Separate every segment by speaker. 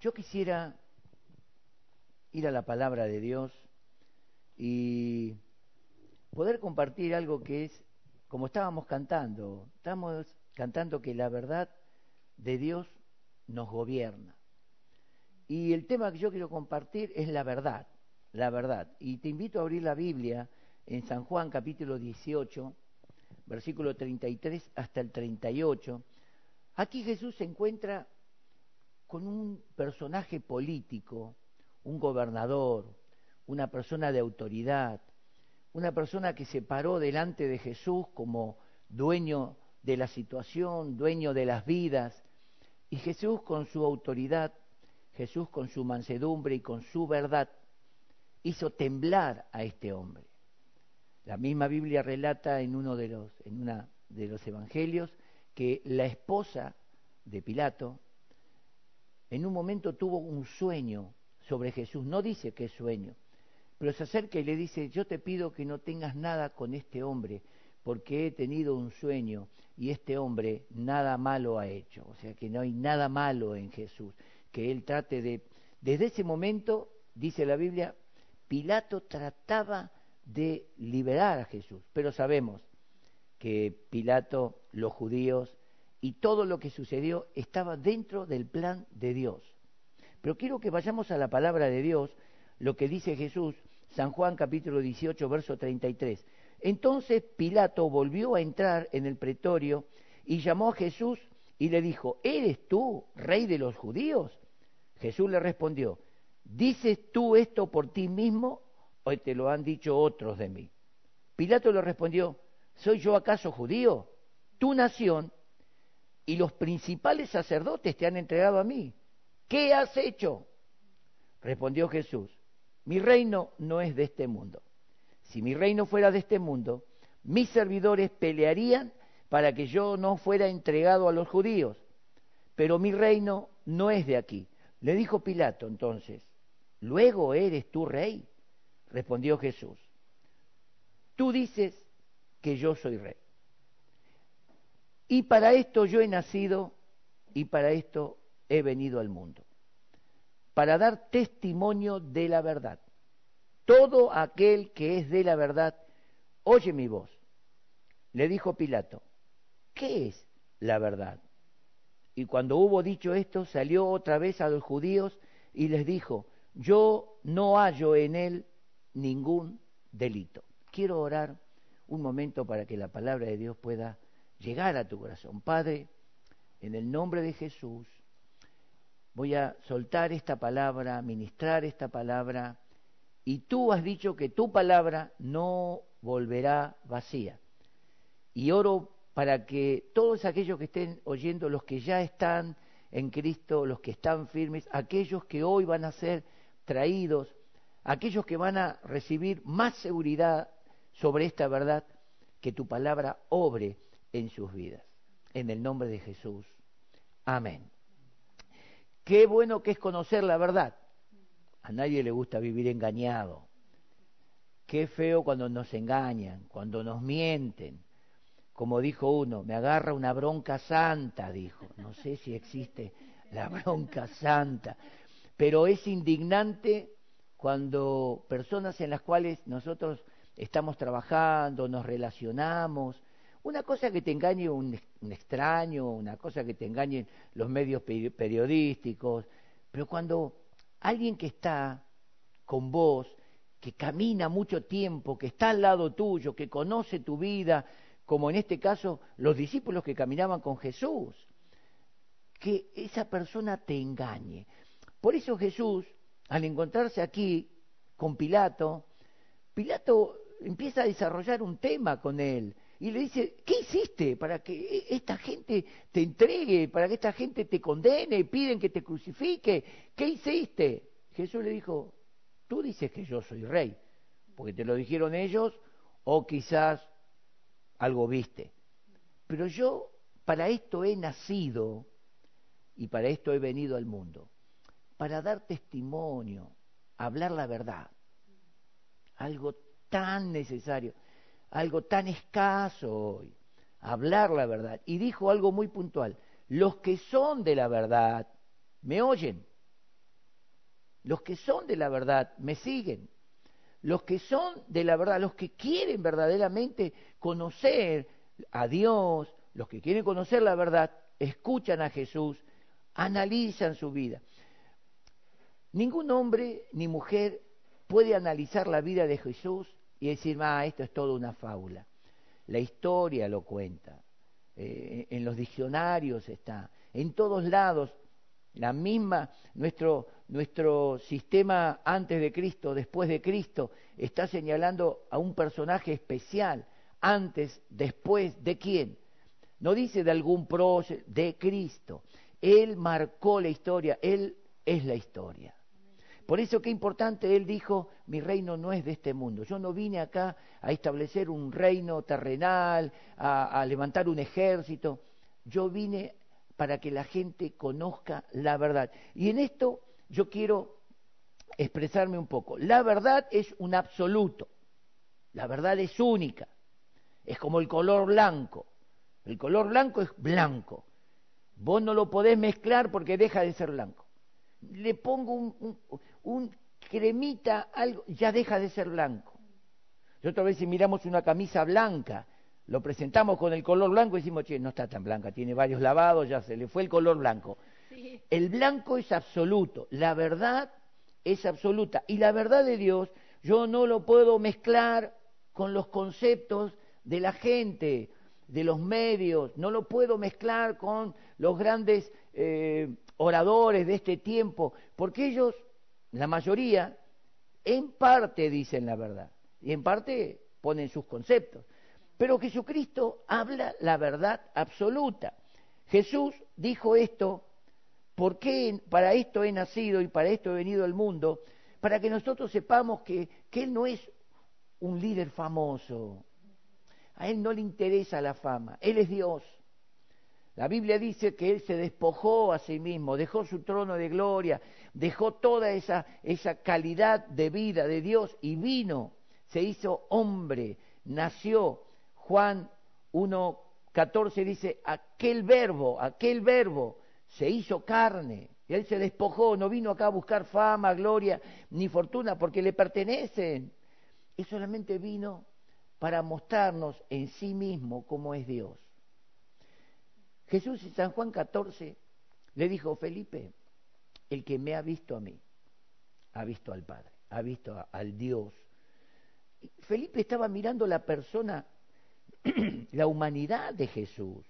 Speaker 1: Yo quisiera ir a la palabra de Dios y poder compartir algo que es, como estábamos cantando, estamos cantando que la verdad de Dios nos gobierna. Y el tema que yo quiero compartir es la verdad, la verdad. Y te invito a abrir la Biblia en San Juan capítulo 18, versículo 33 hasta el 38. Aquí Jesús se encuentra con un personaje político, un gobernador, una persona de autoridad, una persona que se paró delante de Jesús como dueño de la situación, dueño de las vidas, y Jesús con su autoridad, Jesús con su mansedumbre y con su verdad, hizo temblar a este hombre. La misma Biblia relata en uno de los, en una de los evangelios que la esposa de Pilato en un momento tuvo un sueño sobre Jesús. No dice qué sueño, pero se acerca y le dice, yo te pido que no tengas nada con este hombre, porque he tenido un sueño y este hombre nada malo ha hecho. O sea que no hay nada malo en Jesús. Que él trate de... Desde ese momento, dice la Biblia, Pilato trataba de liberar a Jesús. Pero sabemos que Pilato, los judíos, y todo lo que sucedió estaba dentro del plan de Dios. Pero quiero que vayamos a la palabra de Dios, lo que dice Jesús, San Juan capítulo 18, verso 33. Entonces Pilato volvió a entrar en el pretorio y llamó a Jesús y le dijo, ¿eres tú rey de los judíos? Jesús le respondió, ¿dices tú esto por ti mismo o te lo han dicho otros de mí? Pilato le respondió, ¿soy yo acaso judío? Tu nación y los principales sacerdotes te han entregado a mí. ¿Qué has hecho? Respondió Jesús, mi reino no es de este mundo. Si mi reino fuera de este mundo, mis servidores pelearían para que yo no fuera entregado a los judíos. Pero mi reino no es de aquí. Le dijo Pilato entonces, ¿luego eres tú rey? Respondió Jesús, tú dices que yo soy rey. Y para esto yo he nacido y para esto he venido al mundo, para dar testimonio de la verdad. Todo aquel que es de la verdad, oye mi voz. Le dijo Pilato, ¿qué es la verdad? Y cuando hubo dicho esto, salió otra vez a los judíos y les dijo, yo no hallo en él ningún delito. Quiero orar un momento para que la palabra de Dios pueda llegar a tu corazón. Padre, en el nombre de Jesús, voy a soltar esta palabra, ministrar esta palabra, y tú has dicho que tu palabra no volverá vacía. Y oro para que todos aquellos que estén oyendo, los que ya están en Cristo, los que están firmes, aquellos que hoy van a ser traídos, aquellos que van a recibir más seguridad sobre esta verdad, que tu palabra obre en sus vidas. En el nombre de Jesús. Amén. Qué bueno que es conocer la verdad. A nadie le gusta vivir engañado. Qué feo cuando nos engañan, cuando nos mienten. Como dijo uno, me agarra una bronca santa, dijo. No sé si existe la bronca santa, pero es indignante cuando personas en las cuales nosotros estamos trabajando, nos relacionamos, una cosa que te engañe un, extraño, una cosa que te engañen los medios periodísticos, pero cuando alguien que está con vos, que camina mucho tiempo, que está al lado tuyo, que conoce tu vida, como en este caso los discípulos que caminaban con Jesús, que esa persona te engañe. Por eso Jesús, al encontrarse aquí con Pilato, Pilato empieza a desarrollar un tema con él y le dice, ¿qué hiciste para que esta gente te entregue, para que esta gente te condene, piden que te crucifique? ¿Qué hiciste? Jesús le dijo, tú dices que yo soy rey, porque te lo dijeron ellos o quizás algo viste. Pero yo para esto he nacido y para esto he venido al mundo, para dar testimonio, hablar la verdad, algo tan necesario algo tan escaso hoy, hablar la verdad. Y dijo algo muy puntual, los que son de la verdad me oyen. los que son de la verdad me siguen. Los que son de la verdad, los que quieren verdaderamente conocer a Dios, los que quieren conocer la verdad, escuchan a Jesús, analizan su vida. Ningún hombre ni mujer puede analizar la vida de Jesús y decir, ah, esto es todo una fábula. La historia lo cuenta, eh, en los diccionarios está, en todos lados, la misma, nuestro, nuestro sistema antes de Cristo, después de Cristo, está señalando a un personaje especial, antes, después, ¿de quién? No dice de algún prócer, de Cristo. Él marcó la historia, Él es la historia. Por eso qué importante, Él dijo, mi reino no es de este mundo. Yo no vine acá a establecer un reino terrenal, a, levantar un ejército. Yo vine para que la gente conozca la verdad. Y en esto yo quiero expresarme un poco. La verdad es un absoluto. La verdad es única. Es como el color blanco. El color blanco es blanco. Vos no lo podés mezclar porque deja de ser blanco. Le pongo un, un, cremita, algo, ya deja de ser blanco. Y otra vez si miramos una camisa blanca lo presentamos con el color blanco y decimos, che, no está tan blanca, tiene varios lavados, ya se le fue el color blanco. El blanco es absoluto, la verdad es absoluta. Y la verdad de Dios yo no lo puedo mezclar con los conceptos de la gente, de los medios, no lo puedo mezclar con los grandes eh, oradores de este tiempo, porque ellos, la mayoría, en parte dicen la verdad y en parte ponen sus conceptos. Pero Jesucristo habla la verdad absoluta. Jesús dijo esto, ¿por qué para esto he nacido y para esto he venido al mundo? Para que nosotros sepamos que, que Él no es un líder famoso. A Él no le interesa la fama. Él es Dios. La Biblia dice que Él se despojó a sí mismo, dejó su trono de gloria, dejó toda esa, esa calidad de vida de Dios y vino, se hizo hombre, nació, Juan 1.14 dice, aquel verbo, aquel verbo se hizo carne. Y él se despojó, no vino acá a buscar fama, gloria, ni fortuna, porque le pertenecen. Y solamente vino para mostrarnos en sí mismo cómo es Dios. Jesús en San Juan 14 le dijo, Felipe, el que me ha visto a mí, ha visto al Padre, ha visto al Dios. Felipe estaba mirando la persona la humanidad de Jesús.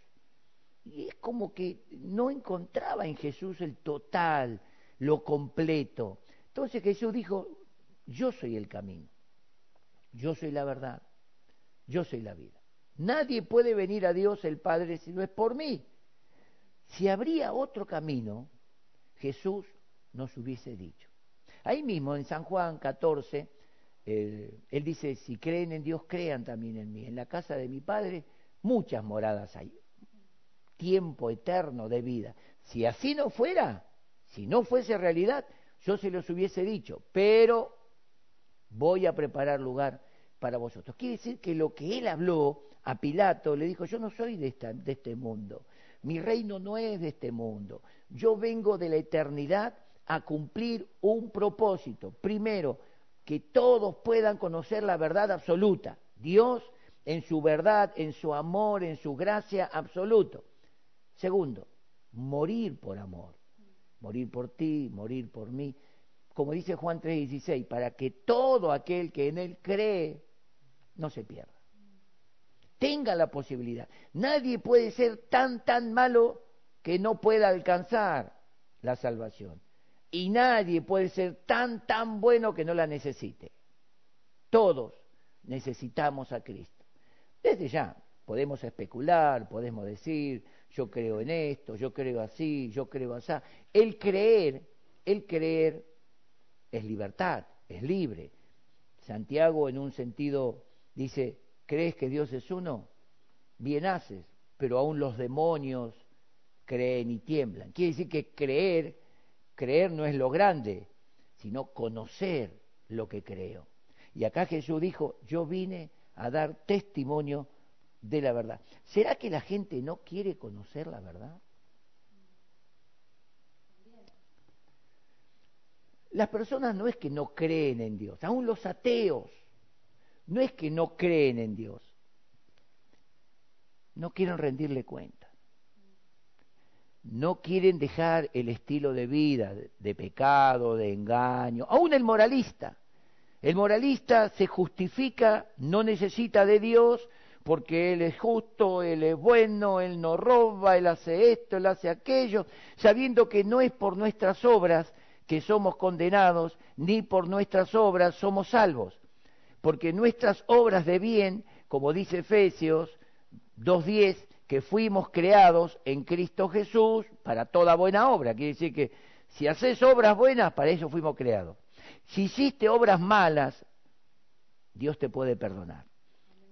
Speaker 1: Y es como que no encontraba en Jesús el total, lo completo. Entonces Jesús dijo, yo soy el camino, yo soy la verdad, yo soy la vida. Nadie puede venir a Dios el Padre si no es por mí. Si habría otro camino, Jesús nos hubiese dicho. Ahí mismo en San Juan 14, él dice, si creen en Dios, crean también en mí. En la casa de mi Padre muchas moradas hay. Tiempo eterno de vida. Si así no fuera, si no fuese realidad, yo se los hubiese dicho, pero voy a preparar lugar para vosotros. Quiere decir que lo que él habló a Pilato, le dijo, yo no soy de, esta, de este mundo, mi reino no es de este mundo, yo vengo de la eternidad a cumplir un propósito. Primero, que todos puedan conocer la verdad absoluta. Dios en su verdad, en su amor, en su gracia absoluto. Segundo, morir por amor. Morir por ti, morir por mí. Como dice Juan 3:16, para que todo aquel que en él cree no se pierda. Tenga la posibilidad. Nadie puede ser tan, tan malo que no pueda alcanzar la salvación. Y nadie puede ser tan, tan bueno que no la necesite. Todos necesitamos a Cristo. Desde ya, podemos especular, podemos decir, yo creo en esto, yo creo así, yo creo así. El creer, el creer es libertad, es libre. Santiago en un sentido dice, ¿crees que Dios es uno? Bien haces, pero aún los demonios creen y tiemblan. Quiere decir que creer creer no es lo grande, sino conocer lo que creo. Y acá Jesús dijo, yo vine a dar testimonio de la verdad. ¿Será que la gente no quiere conocer la verdad? las personas no es que no creen en Dios, aún los ateos, no es que no creen en Dios, no quieren rendirle cuenta, no quieren dejar el estilo de vida de pecado, de engaño, aún el moralista. El moralista se justifica, no necesita de Dios, porque Él es justo, Él es bueno, Él no roba, Él hace esto, Él hace aquello, sabiendo que no es por nuestras obras que somos condenados, ni por nuestras obras somos salvos, porque nuestras obras de bien, como dice Efesios 2.10, que fuimos creados en Cristo Jesús para toda buena obra, quiere decir que si haces obras buenas, para eso fuimos creados. Si hiciste obras malas, Dios te puede perdonar.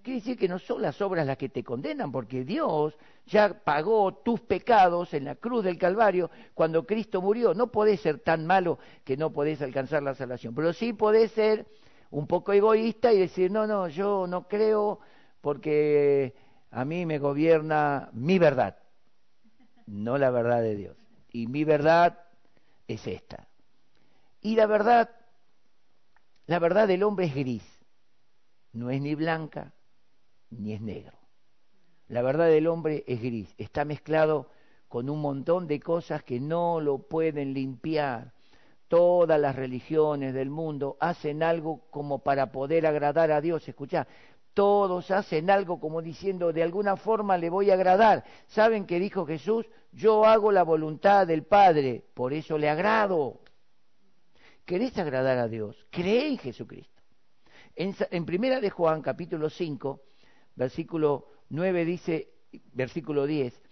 Speaker 1: Quiere decir que no son las obras las que te condenan, porque Dios ya pagó tus pecados en la cruz del Calvario cuando Cristo murió. No podés ser tan malo que no podés alcanzar la salvación, pero sí podés ser un poco egoísta y decir, no, no, yo no creo porque a mí me gobierna mi verdad, no la verdad de Dios. Y mi verdad es esta. Y la verdad la verdad del hombre es gris, no es ni blanca ni es negro. La verdad del hombre es gris, está mezclado con un montón de cosas que no lo pueden limpiar. Todas las religiones del mundo hacen algo como para poder agradar a Dios. Escucha, todos hacen algo como diciendo de alguna forma le voy a agradar. ¿Saben qué dijo Jesús? Yo hago la voluntad del Padre, por eso le agrado. ¿Querés agradar a Dios? Cree en Jesucristo. En, Primera de Juan, capítulo 5, versículo 9 dice, versículo 10,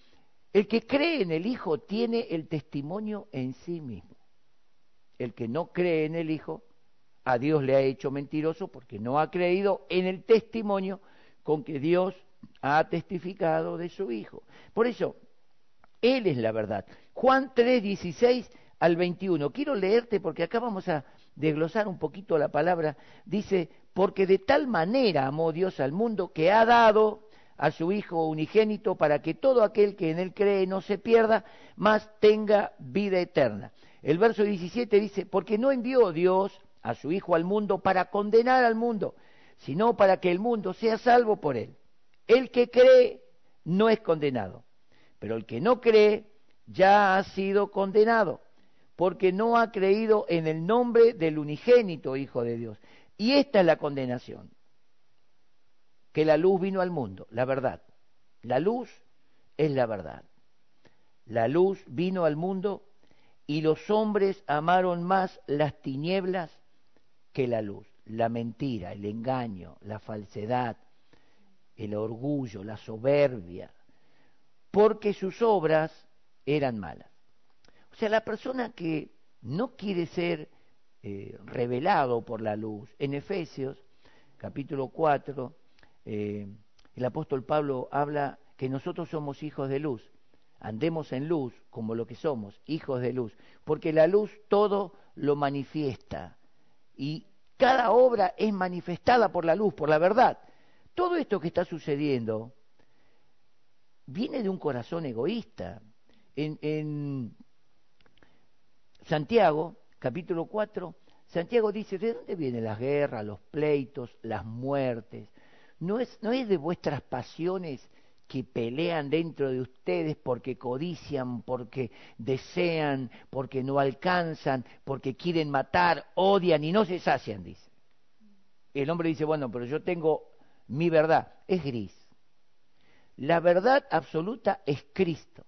Speaker 1: el que cree en el Hijo tiene el testimonio en sí mismo. El que no cree en el Hijo, a Dios le ha hecho mentiroso porque no ha creído en el testimonio con que Dios ha testificado de su Hijo. Por eso, Él es la verdad. Juan 3, 16 al 21. Quiero leerte porque acá vamos a desglosar un poquito la palabra. Dice, porque de tal manera amó Dios al mundo que ha dado a su Hijo unigénito para que todo aquel que en él cree no se pierda, mas tenga vida eterna. El verso 17 dice, porque no envió Dios a su Hijo al mundo para condenar al mundo, sino para que el mundo sea salvo por él. El que cree no es condenado, pero el que no cree ya ha sido condenado porque no ha creído en el nombre del unigénito Hijo de Dios. Y esta es la condenación, que la luz vino al mundo, la verdad. La luz es la verdad. La luz vino al mundo y los hombres amaron más las tinieblas que la luz, la mentira, el engaño, la falsedad, el orgullo, la soberbia, porque sus obras eran malas. O sea, la persona que no quiere ser eh, revelado por la luz, en Efesios capítulo 4, eh, el apóstol Pablo habla que nosotros somos hijos de luz, andemos en luz como lo que somos, hijos de luz, porque la luz todo lo manifiesta y cada obra es manifestada por la luz, por la verdad. Todo esto que está sucediendo viene de un corazón egoísta. En, en Santiago, capítulo 4, Santiago dice, ¿de dónde vienen las guerras, los pleitos, las muertes? No es, no es de vuestras pasiones que pelean dentro de ustedes porque codician, porque desean, porque no alcanzan, porque quieren matar, odian y no se sacian, dice. El hombre dice, bueno, pero yo tengo mi verdad, es gris. La verdad absoluta es Cristo.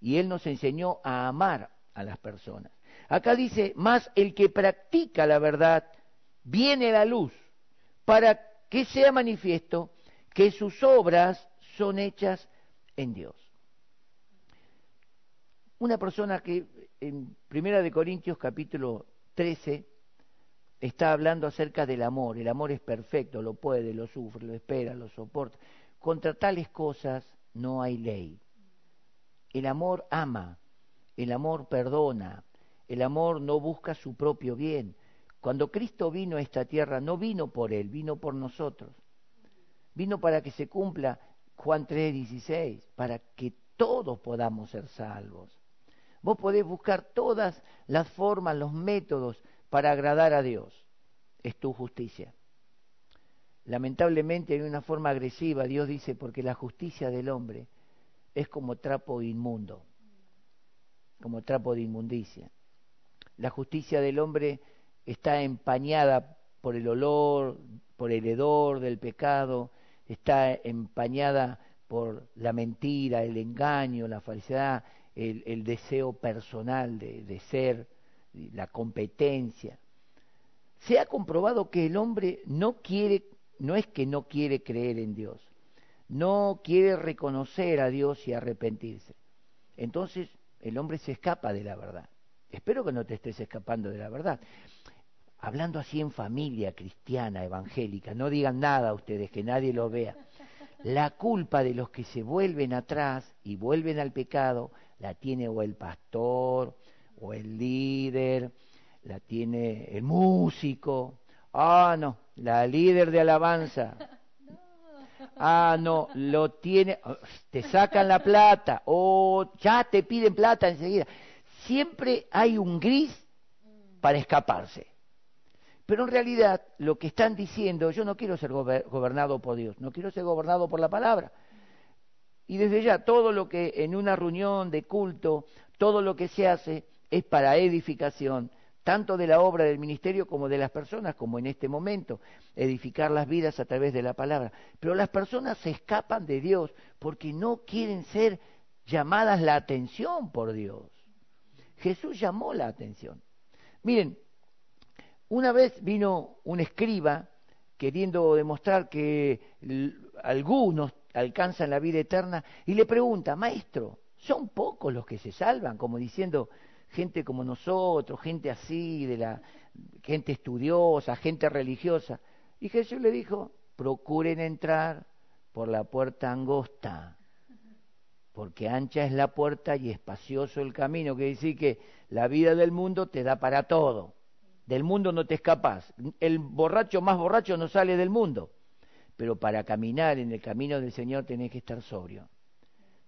Speaker 1: Y Él nos enseñó a amar a las personas. Acá dice, más el que practica la verdad viene la luz para que sea manifiesto que sus obras son hechas en Dios. Una persona que en Primera de Corintios capítulo 13 está hablando acerca del amor. El amor es perfecto, lo puede, lo sufre, lo espera, lo soporta. Contra tales cosas no hay ley. El amor ama, el amor perdona, el amor no busca su propio bien. Cuando Cristo vino a esta tierra, no vino por Él, vino por nosotros. Vino para que se cumpla Juan 3:16, para que todos podamos ser salvos. Vos podés buscar todas las formas, los métodos para agradar a Dios. Es tu justicia. Lamentablemente, en una forma agresiva, Dios dice, porque la justicia del hombre es como trapo inmundo, como trapo de inmundicia. La justicia del hombre está empañada por el olor, por el hedor del pecado, está empañada por la mentira, el engaño, la falsedad, el, deseo personal de, de ser, la competencia. Se ha comprobado que el hombre no quiere no es que no quiere creer en Dios, no quiere reconocer a Dios y arrepentirse. Entonces el hombre se escapa de la verdad. Espero que no te estés escapando de la verdad. Hablando así en familia cristiana, evangélica, no digan nada ustedes, que nadie lo vea. La culpa de los que se vuelven atrás y vuelven al pecado la tiene o el pastor, o el líder, la tiene el músico. Ah, no, la líder de alabanza. Ah, no, lo tiene, te sacan la plata o ya te piden plata enseguida. Siempre hay un gris para escaparse. Pero en realidad lo que están diciendo, yo no quiero ser gobernado por Dios, no quiero ser gobernado por la palabra. Y desde ya todo lo que en una reunión de culto, todo lo que se hace es para edificación, tanto de la obra del ministerio como de las personas, como en este momento, edificar las vidas a través de la palabra. Pero las personas se escapan de Dios porque no quieren ser llamadas la atención por Dios. Jesús llamó la atención. Miren, una vez vino un escriba queriendo demostrar que algunos alcanzan la vida eterna y le pregunta, maestro, ¿son pocos los que se salvan? Como diciendo, gente como nosotros, gente así, de la gente estudiosa, gente religiosa. Y Jesús le dijo, procuren entrar por la puerta angosta, porque ancha es la puerta y espacioso el camino, que decir que la vida del mundo te da para todo. Del mundo no te escapas. El borracho más borracho no sale del mundo. Pero para caminar en el camino del Señor tenés que estar sobrio.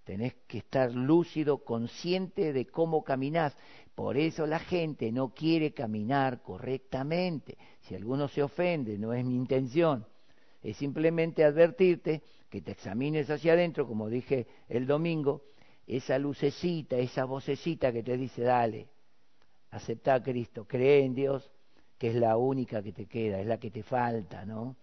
Speaker 1: Tenés que estar lúcido, consciente de cómo caminás. Por eso la gente no quiere caminar correctamente. Si alguno se ofende, no es mi intención. Es simplemente advertirte que te examines hacia adentro, como dije el domingo, esa lucecita, esa vocecita que te dice, dale, acepta a Cristo, cree en Dios, que es la única que te queda, es la que te falta, ¿no?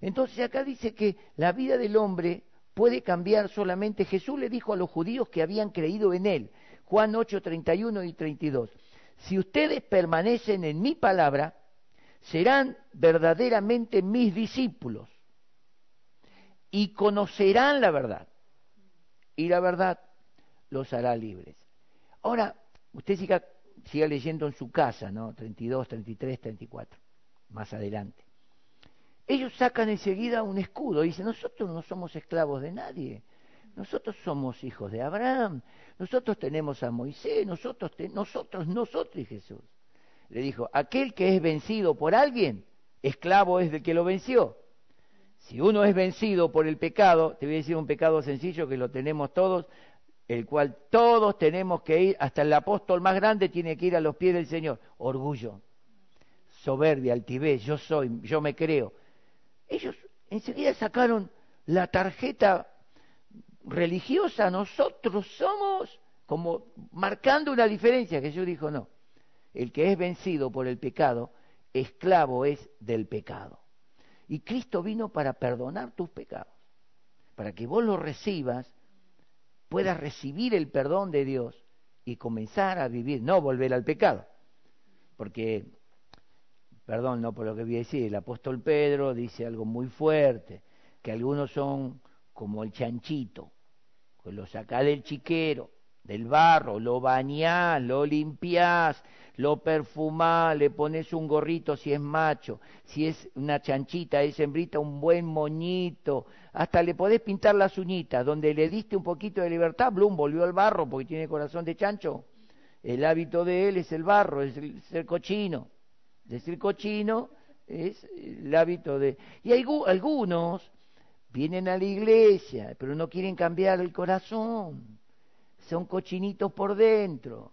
Speaker 1: Entonces acá dice que la vida del hombre puede cambiar solamente. Jesús le dijo a los judíos que habían creído en él, Juan 8, 31 y 32, si ustedes permanecen en mi palabra, serán verdaderamente mis discípulos y conocerán la verdad. Y la verdad los hará libres. Ahora, usted siga, siga leyendo en su casa, ¿no? 32, 33, 34, más adelante ellos sacan enseguida un escudo y dicen, nosotros no somos esclavos de nadie, nosotros somos hijos de Abraham, nosotros tenemos a Moisés, nosotros, nosotros, nosotros y Jesús. Le dijo, aquel que es vencido por alguien, esclavo es del que lo venció. Si uno es vencido por el pecado, te voy a decir un pecado sencillo que lo tenemos todos, el cual todos tenemos que ir, hasta el apóstol más grande tiene que ir a los pies del Señor. Orgullo, soberbia, altivez, yo soy, yo me creo ellos enseguida sacaron la tarjeta religiosa, nosotros somos, como marcando una diferencia. Jesús dijo, no, el que es vencido por el pecado, esclavo es del pecado. Y Cristo vino para perdonar tus pecados, para que vos lo recibas, puedas recibir el perdón de Dios y comenzar a vivir, no volver al pecado. Porque perdón, no por lo que voy a decir, el apóstol Pedro dice algo muy fuerte, que algunos son como el chanchito, que lo sacás del chiquero, del barro, lo bañás, lo limpiás, lo perfumás, le pones un gorrito si es macho, si es una chanchita, es hembrita, un buen moñito, hasta le podés pintar las uñitas, donde le diste un poquito de libertad, Blum volvió al barro porque tiene corazón de chancho, el hábito de él es el barro, es el ser cochino. Decir cochino es el hábito de... Y hay, algunos vienen a la iglesia, pero no quieren cambiar el corazón. Son cochinitos por dentro.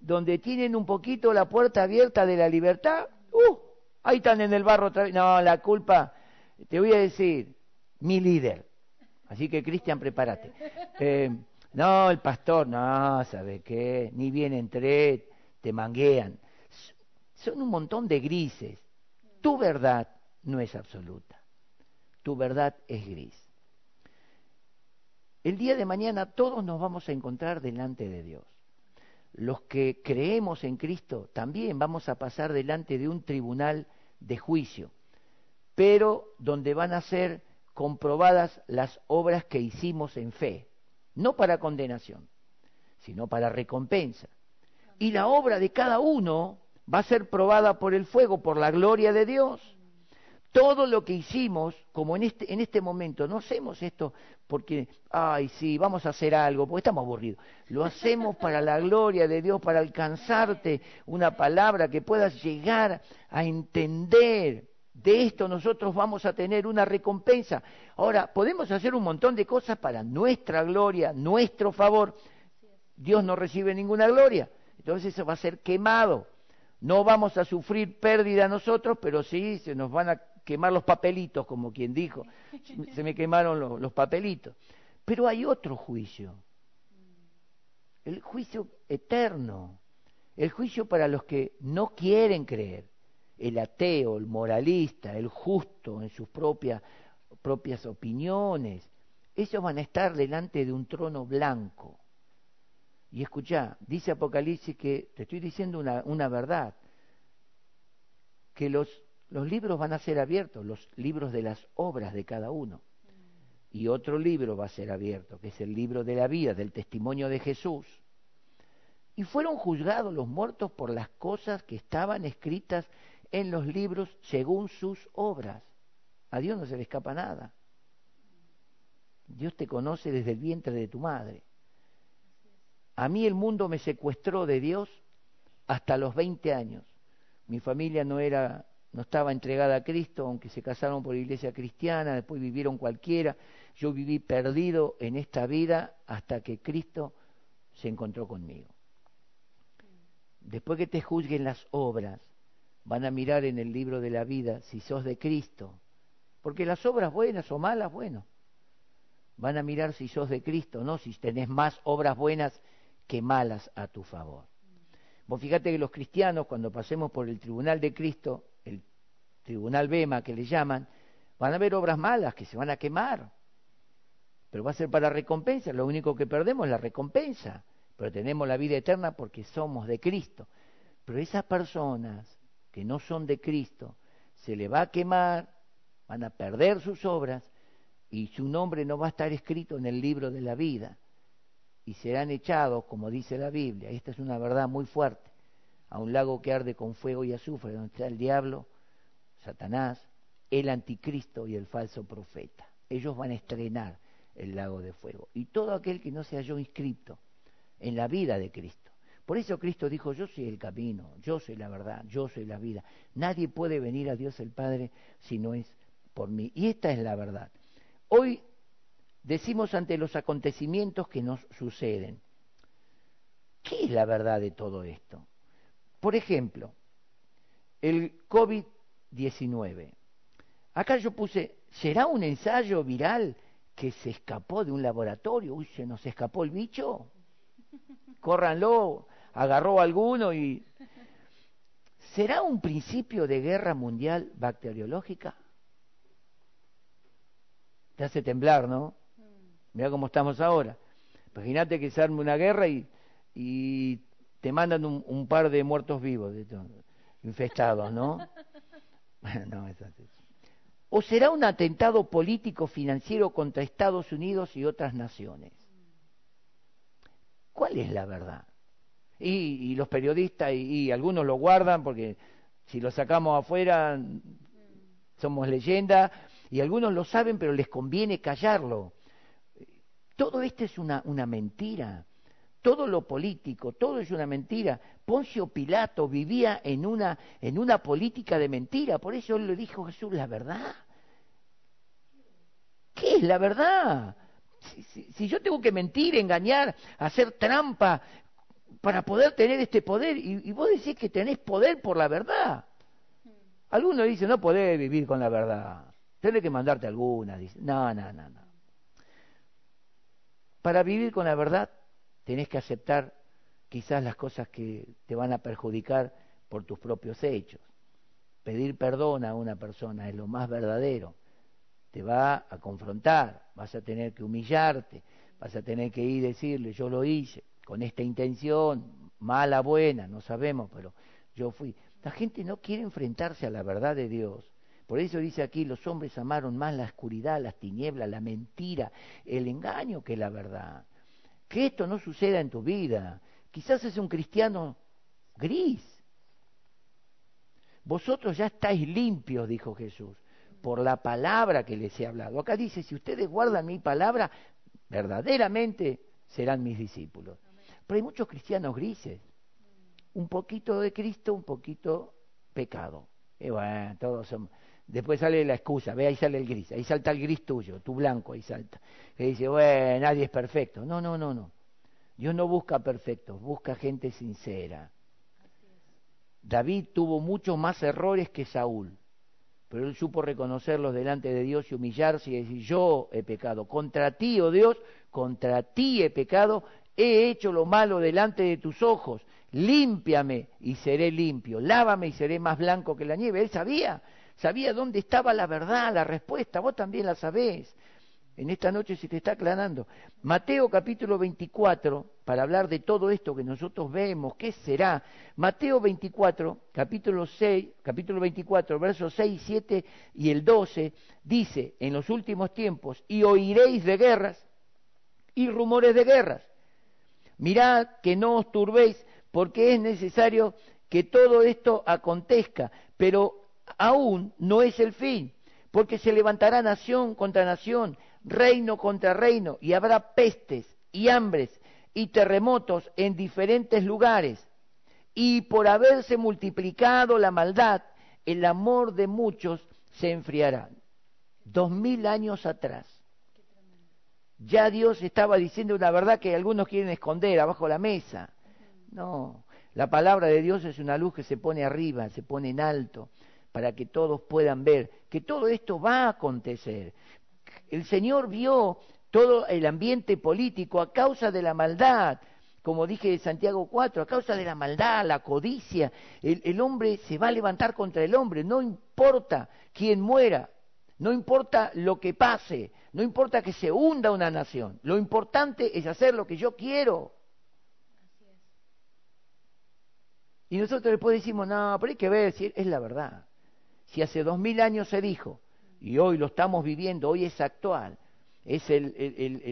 Speaker 1: Donde tienen un poquito la puerta abierta de la libertad, ¡uh! Ahí están en el barro otra vez. No, la culpa, te voy a decir, mi líder. Así que, Cristian, prepárate. Eh, no, el pastor, no, ¿sabe qué? Ni bien entré, te manguean. Son un montón de grises. Tu verdad no es absoluta. Tu verdad es gris. El día de mañana todos nos vamos a encontrar delante de Dios. Los que creemos en Cristo también vamos a pasar delante de un tribunal de juicio, pero donde van a ser comprobadas las obras que hicimos en fe, no para condenación, sino para recompensa. Y la obra de cada uno va a ser probada por el fuego, por la gloria de Dios. Todo lo que hicimos, como en este, en este momento, no hacemos esto porque, ay, sí, vamos a hacer algo, porque estamos aburridos. Lo hacemos para la gloria de Dios, para alcanzarte una palabra que puedas llegar a entender. De esto nosotros vamos a tener una recompensa. Ahora, podemos hacer un montón de cosas para nuestra gloria, nuestro favor. Dios no recibe ninguna gloria. Entonces eso va a ser quemado. No vamos a sufrir pérdida nosotros, pero sí se nos van a quemar los papelitos, como quien dijo, se me quemaron los, papelitos. Pero hay otro juicio, el juicio eterno, el juicio para los que no quieren creer, el ateo, el moralista, el justo en sus propias, propias opiniones, ellos van a estar delante de un trono blanco. Y escucha, dice Apocalipsis que, te estoy diciendo una, una verdad, que los los libros van a ser abiertos, los libros de las obras de cada uno. Y otro libro va a ser abierto, que es el libro de la vida, del testimonio de Jesús. Y fueron juzgados los muertos por las cosas que estaban escritas en los libros según sus obras. A Dios no se le escapa nada. Dios te conoce desde el vientre de tu madre. A mí el mundo me secuestró de Dios hasta los 20 años. Mi familia no era no estaba entregada a Cristo, aunque se casaron por iglesia cristiana, después vivieron cualquiera. Yo viví perdido en esta vida hasta que Cristo se encontró conmigo. Después que te juzguen las obras, van a mirar en el libro de la vida si sos de Cristo. Porque las obras buenas o malas, bueno, van a mirar si sos de Cristo, no si tenés más obras buenas que malas a tu favor. Vos fíjate que los cristianos, cuando pasemos por el tribunal de Cristo, tribunal Bema que le llaman, van a haber obras malas que se van a quemar. Pero va a ser para recompensa. Lo único que perdemos es la recompensa. Pero tenemos la vida eterna porque somos de Cristo. Pero esas personas que no son de Cristo, se le va a quemar, van a perder sus obras y su nombre no va a estar escrito en el libro de la vida y serán echados, como dice la Biblia, esta es una verdad muy fuerte, a un lago que arde con fuego y azufre, donde está el diablo, Satanás, el anticristo y el falso profeta. Ellos van a estrenar el lago de fuego. Y todo aquel que no se halló inscrito en la vida de Cristo. Por eso Cristo dijo, yo soy el camino, yo soy la verdad, yo soy la vida. Nadie puede venir a Dios el Padre si no es por mí. Y esta es la verdad. Hoy decimos ante los acontecimientos que nos suceden. ¿Qué es la verdad de todo esto? Por ejemplo, el COVID-19. Acá yo puse, ¿será un ensayo viral que se escapó de un laboratorio? Uy, se nos escapó el bicho. Córranlo, agarró a alguno y... ¿Será un principio de guerra mundial bacteriológica? Te hace temblar, ¿no? Mira cómo estamos ahora. Imagínate que se arme una guerra y, y te mandan un, par de muertos vivos, de infestados, ¿no? ¿O será un atentado político financiero contra Estados Unidos y otras naciones? ¿Cuál es la verdad? Y, los periodistas, y, y, algunos lo guardan porque si lo sacamos afuera somos leyenda, y algunos lo saben pero les conviene callarlo. Todo esto es una mentira. Todo lo político, todo es una mentira. Poncio Pilato vivía en una, en una política de mentira. Por eso le dijo Jesús la verdad. ¿Qué es la verdad? Si, yo tengo que mentir, engañar, hacer trampa, para poder tener este poder. Y, vos decís que tenés poder por la verdad. Algunos dicen, no podés vivir con la verdad. Tenés que mandarte alguna. No, no, no, no. Para vivir con la verdad tenés que aceptar quizás las cosas que te van a perjudicar por tus propios hechos. Pedir perdón a una persona es lo más verdadero. Te va a confrontar, vas a tener que humillarte, vas a tener que ir y decirle, yo lo hice con esta intención, mala, buena, no sabemos, pero yo fui. La gente no quiere enfrentarse a la verdad de Dios. Por eso dice aquí, los hombres amaron más la oscuridad, las tinieblas, la mentira, el engaño que la verdad. Que esto no suceda en tu vida. Quizás es un cristiano gris. Vosotros ya estáis limpios, dijo Jesús, por la palabra que les he hablado. Acá dice, si ustedes guardan mi palabra, verdaderamente serán mis discípulos. Pero hay muchos cristianos grises. Un poquito de Cristo, un poquito pecado. Y bueno, todos son... Después sale la excusa, ve ahí sale el gris, ahí salta el gris tuyo, tu blanco ahí salta. Que dice, bueno, nadie es perfecto. No, no, no, no. Dios no busca perfectos, busca gente sincera. David tuvo muchos más errores que Saúl, pero él supo reconocerlos delante de Dios y humillarse y decir, yo he pecado, contra ti, oh Dios, contra ti he pecado, he hecho lo malo delante de tus ojos, límpiame y seré limpio, lávame y seré más blanco que la nieve. Él sabía, sabía dónde estaba la verdad, la respuesta, vos también la sabés. En esta noche se te está aclarando. Mateo capítulo 24, para hablar de todo esto que nosotros vemos, ¿qué será? Mateo 24, capítulo 6, capítulo 24, versos 6, 7 y el 12, dice, en los últimos tiempos, y oiréis de guerras y rumores de guerras. Mirad que no os turbéis, porque es necesario que todo esto acontezca, pero aún no es el fin, porque se levantará nación contra nación reino contra reino, y habrá pestes y hambres y terremotos en diferentes lugares. Y por haberse multiplicado la maldad, el amor de muchos se enfriará. Dos mil años atrás, ya Dios estaba diciendo una verdad que algunos quieren esconder abajo la mesa. No, la palabra de Dios es una luz que se pone arriba, se pone en alto, para que todos puedan ver que todo esto va a acontecer el Señor vio todo el ambiente político a causa de la maldad, como dije de Santiago 4, a causa de la maldad, la codicia, el, hombre se va a levantar contra el hombre, no importa quién muera, no importa lo que pase, no importa que se hunda una nación, lo importante es hacer lo que yo quiero. Y nosotros después decimos, no, pero hay que ver si es la verdad. Si hace dos mil años se dijo y hoy lo estamos viviendo, hoy es actual, es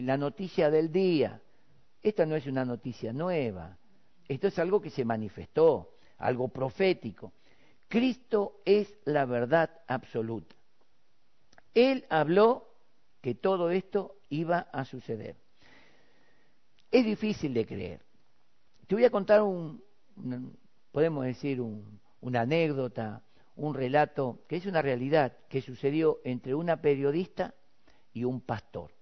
Speaker 1: la noticia del día. Esta no es una noticia nueva, esto es algo que se manifestó, algo profético. Cristo es la verdad absoluta. Él habló que todo esto iba a suceder. Es difícil de creer. Te voy a contar un, podemos decir, una anécdota, un relato que es una realidad que sucedió entre una periodista y un pastor,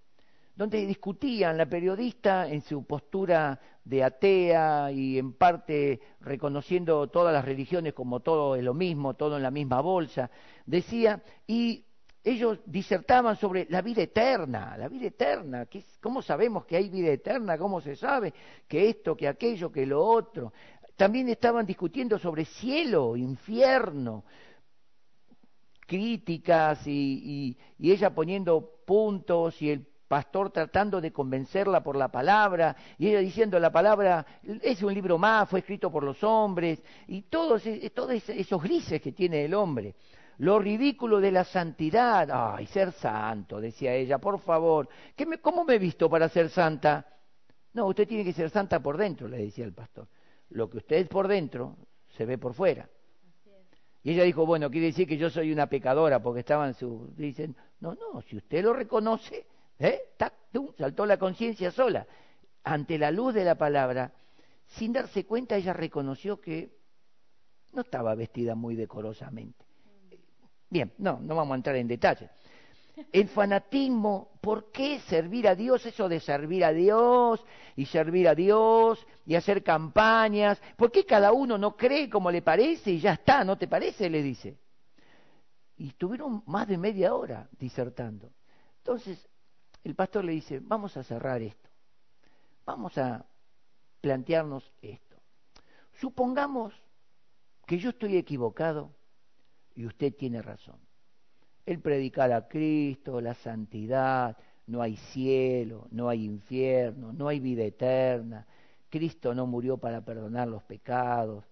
Speaker 1: donde discutían la periodista en su postura de atea y en parte reconociendo todas las religiones como todo es lo mismo, todo en la misma bolsa, decía, y ellos disertaban sobre la vida eterna, la vida eterna, ¿cómo sabemos que hay vida eterna? ¿Cómo se sabe que esto, que aquello, que lo otro? También estaban discutiendo sobre cielo, infierno, críticas y, ella poniendo puntos y el pastor tratando de convencerla por la palabra, y ella diciendo la palabra es un libro más, fue escrito por los hombres, y todos, todos esos grises que tiene el hombre. Lo ridículo de la santidad, ay, ser santo, decía ella, por favor, ¿cómo me he visto para ser santa? No, usted tiene que ser santa por dentro, le decía el pastor. Lo que usted es por dentro se ve por fuera. Y ella dijo, bueno, quiere decir que yo soy una pecadora porque estaba en su... Dicen, no, no, si usted lo reconoce, ¿eh? saltó la conciencia sola. Ante la luz de la palabra, sin darse cuenta, ella reconoció que no estaba vestida muy decorosamente. Bien, no, no vamos a entrar en detalles. El fanatismo, ¿por qué servir a Dios? Eso de servir a Dios y servir a Dios y hacer campañas. ¿Por qué cada uno no cree como le parece y ya está? ¿No te parece? Le dice. Y estuvieron más de media hora disertando. Entonces, el pastor le dice, vamos a cerrar esto. Vamos a plantearnos esto. Supongamos que yo estoy equivocado y usted tiene razón el predicar a Cristo, la santidad, no hay cielo, no hay infierno, no hay vida eterna, Cristo no murió para perdonar los pecados.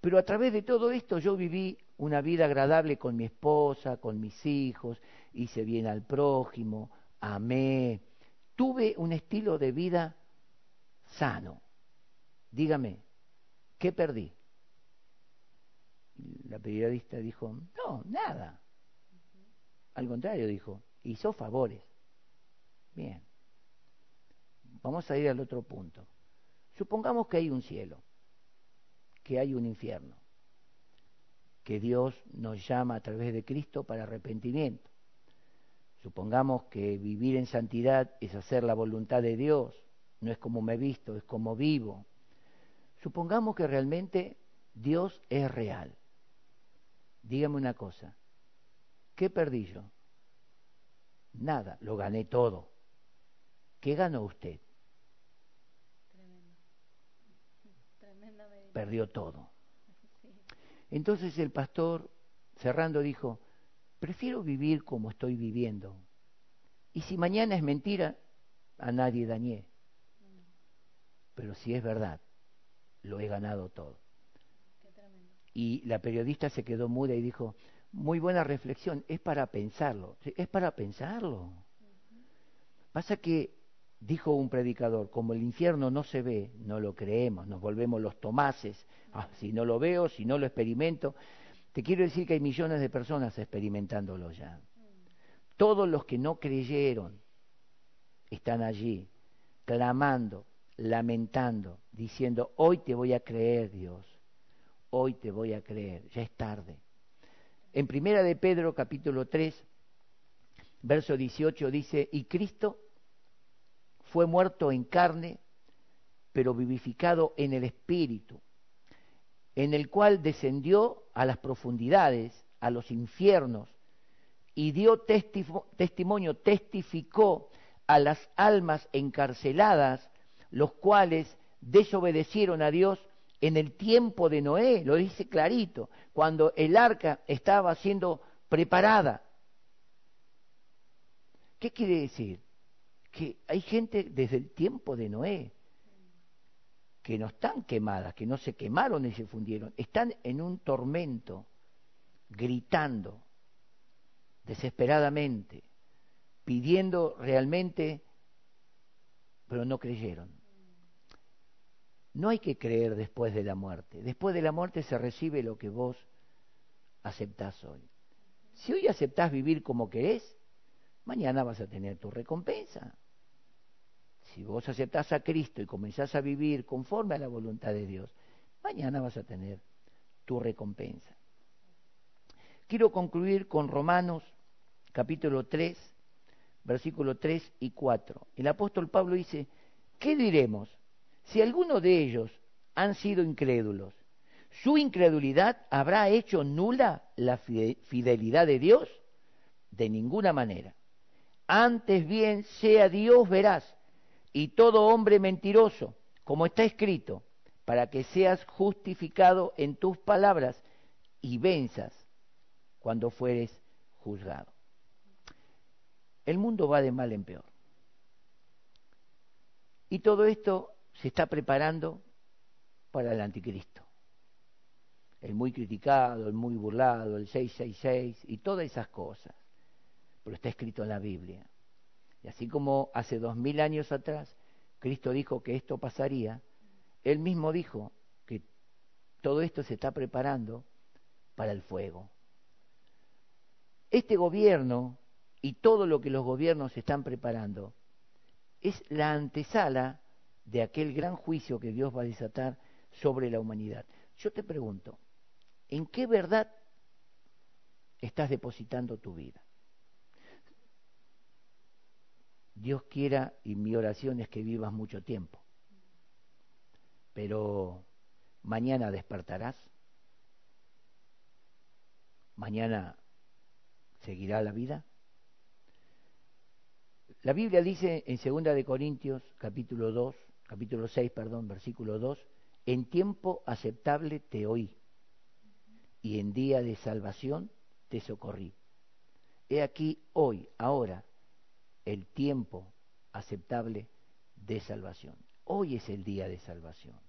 Speaker 1: Pero a través de todo esto yo viví una vida agradable con mi esposa, con mis hijos, hice bien al prójimo, amé, tuve un estilo de vida sano. Dígame, ¿qué perdí? La periodista dijo, no, nada. Al contrario, dijo, hizo favores. Bien. Vamos a ir al otro punto. Supongamos que hay un cielo, que hay un infierno, que Dios nos llama a través de Cristo para arrepentimiento. Supongamos que vivir en santidad es hacer la voluntad de Dios, no es como me he visto, es como vivo. Supongamos que realmente Dios es real. Dígame una cosa, ¿Qué perdí yo? Nada, lo gané todo. ¿Qué ganó usted? Perdió todo. Entonces el pastor, cerrando, dijo, prefiero vivir como estoy viviendo. Y si mañana es mentira, a nadie dañé. Pero si es verdad, lo he ganado todo. Y la periodista se quedó muda y dijo, muy buena reflexión, es para pensarlo, es para pensarlo. Pasa que, dijo un predicador, como el infierno no se ve, no lo creemos, nos volvemos los tomases, ah, si no lo veo, si no lo experimento, te quiero decir que hay millones de personas experimentándolo ya. Todos los que no creyeron están allí, clamando, lamentando, diciendo, hoy te voy a creer Dios, hoy te voy a creer, ya es tarde. En Primera de Pedro, capítulo 3, verso 18 dice, y Cristo fue muerto en carne, pero vivificado en el Espíritu, en el cual descendió a las profundidades, a los infiernos, y dio testimonio, testificó a las almas encarceladas, los cuales desobedecieron a Dios en el tiempo de Noé, lo dice clarito, cuando el arca estaba siendo preparada. ¿Qué quiere decir? Que hay gente desde el tiempo de Noé que no están quemadas, que no se quemaron y se fundieron, están en un tormento, gritando desesperadamente, pidiendo realmente, pero no creyeron. No hay que creer después de la muerte. Después de la muerte se recibe lo que vos aceptás hoy. Si hoy aceptás vivir como querés, mañana vas a tener tu recompensa. Si vos aceptás a Cristo y comenzás a vivir conforme a la voluntad de Dios, mañana vas a tener tu recompensa. Quiero concluir con Romanos capítulo 3, versículo 3 y 4. El apóstol Pablo dice, ¿qué diremos? Si alguno de ellos han sido incrédulos, ¿su incredulidad habrá hecho nula la fidelidad de Dios? De ninguna manera. Antes bien sea Dios veraz y todo hombre mentiroso, como está escrito, para que seas justificado en tus palabras y venzas cuando fueres juzgado. El mundo va de mal en peor. Y todo esto se está preparando para el anticristo. El muy criticado, el muy burlado, el 666 y todas esas cosas. Pero está escrito en la Biblia. Y así como hace dos mil años atrás Cristo dijo que esto pasaría, Él mismo dijo que todo esto se está preparando para el fuego. Este gobierno y todo lo que los gobiernos están preparando es la antesala de aquel gran juicio que Dios va a desatar sobre la humanidad. Yo te pregunto, ¿en qué verdad estás depositando tu vida? Dios quiera y mi oración es que vivas mucho tiempo. Pero mañana despertarás. Mañana seguirá la vida. La Biblia dice en 2 de Corintios, capítulo 2, capítulo 6, perdón, versículo 2, en tiempo aceptable te oí y en día de salvación te socorrí. He aquí hoy, ahora, el tiempo aceptable de salvación. Hoy es el día de salvación.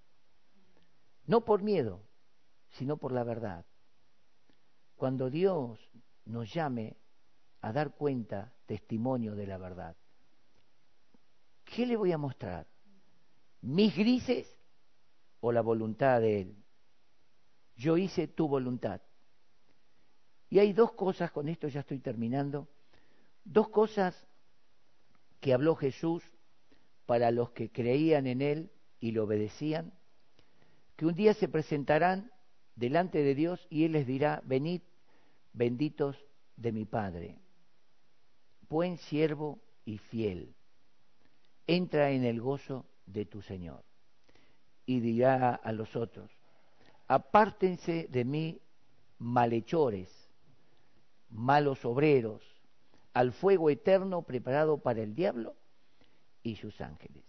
Speaker 1: No por miedo, sino por la verdad. Cuando Dios nos llame a dar cuenta, testimonio de la verdad, ¿qué le voy a mostrar? ¿Mis grises o la voluntad de Él? Yo hice tu voluntad. Y hay dos cosas, con esto ya estoy terminando, dos cosas que habló Jesús para los que creían en Él y lo obedecían, que un día se presentarán delante de Dios y Él les dirá, venid benditos de mi Padre, buen siervo y fiel, entra en el gozo de tu Señor. Y dirá a los otros, apártense de mí malhechores, malos obreros, al fuego eterno preparado para el diablo y sus ángeles.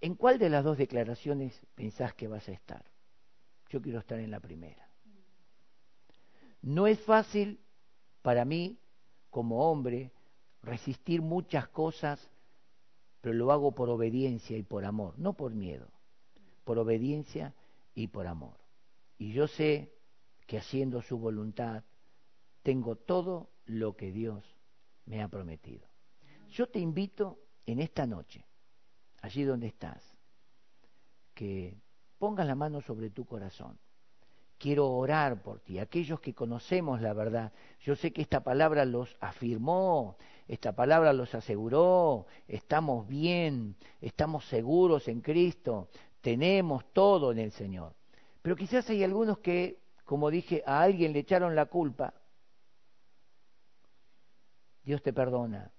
Speaker 1: ¿En cuál de las dos declaraciones pensás que vas a estar? Yo quiero estar en la primera. No es fácil para mí, como hombre, resistir muchas cosas, pero lo hago por obediencia y por amor, no por miedo, por obediencia y por amor. Y yo sé que haciendo su voluntad tengo todo lo que Dios me ha prometido. Yo te invito en esta noche, allí donde estás, que pongas la mano sobre tu corazón quiero orar por ti, aquellos que conocemos la verdad. Yo sé que esta palabra los afirmó, esta palabra los aseguró, estamos bien, estamos seguros en Cristo, tenemos todo en el Señor. Pero quizás hay algunos que, como dije, a alguien le echaron la culpa. Dios te perdona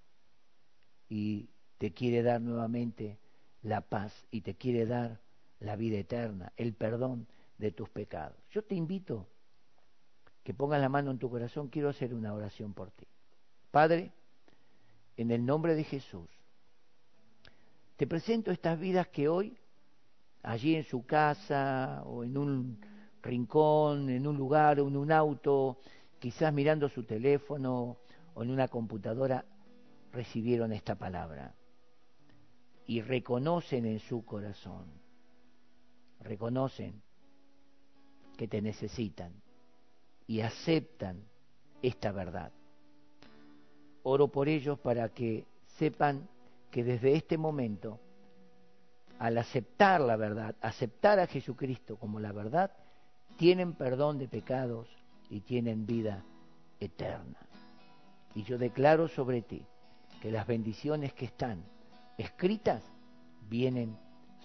Speaker 1: y te quiere dar nuevamente la paz y te quiere dar la vida eterna, el perdón de tus pecados. Yo te invito que pongas la mano en tu corazón, quiero hacer una oración por ti. Padre, en el nombre de Jesús, te presento estas vidas que hoy, allí en su casa o en un rincón, en un lugar o en un auto, quizás mirando su teléfono o en una computadora, recibieron esta palabra y reconocen en su corazón, reconocen que te necesitan y aceptan esta verdad. Oro por ellos para que sepan que desde este momento, al aceptar la verdad, aceptar a Jesucristo como la verdad, tienen perdón de pecados y tienen vida eterna. Y yo declaro sobre ti que las bendiciones que están escritas vienen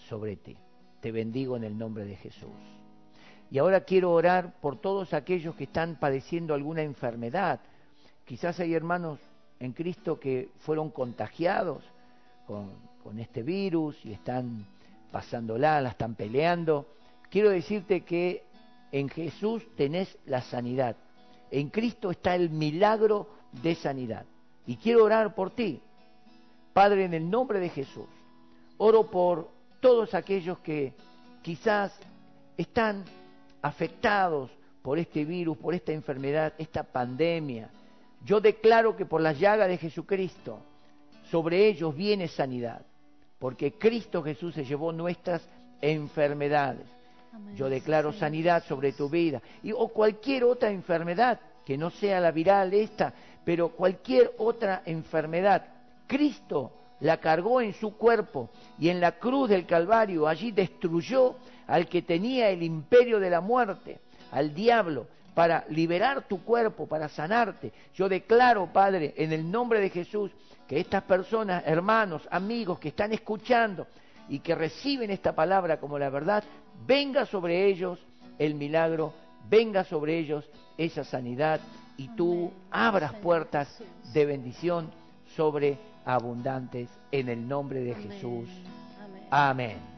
Speaker 1: sobre ti. Te bendigo en el nombre de Jesús. Y ahora quiero orar por todos aquellos que están padeciendo alguna enfermedad. Quizás hay hermanos en Cristo que fueron contagiados con, este virus y están pasándola, la están peleando. Quiero decirte que en Jesús tenés la sanidad. En Cristo está el milagro de sanidad. Y quiero orar por ti. Padre, en el nombre de Jesús, oro por todos aquellos que quizás están afectados por este virus, por esta enfermedad, esta pandemia. Yo declaro que por la llaga de Jesucristo sobre ellos viene sanidad, porque Cristo Jesús se llevó nuestras enfermedades. Yo declaro sanidad sobre tu vida y o cualquier otra enfermedad que no sea la viral esta, pero cualquier otra enfermedad. Cristo la cargó en su cuerpo y en la cruz del Calvario allí destruyó al que tenía el imperio de la muerte, al diablo, para liberar tu cuerpo, para sanarte. Yo declaro, Padre, en el nombre de Jesús, que estas personas, hermanos, amigos que están escuchando y que reciben esta palabra como la verdad, venga sobre ellos el milagro, venga sobre ellos esa sanidad y tú abras puertas de bendición sobre abundantes en el nombre de. Jesús. Amén.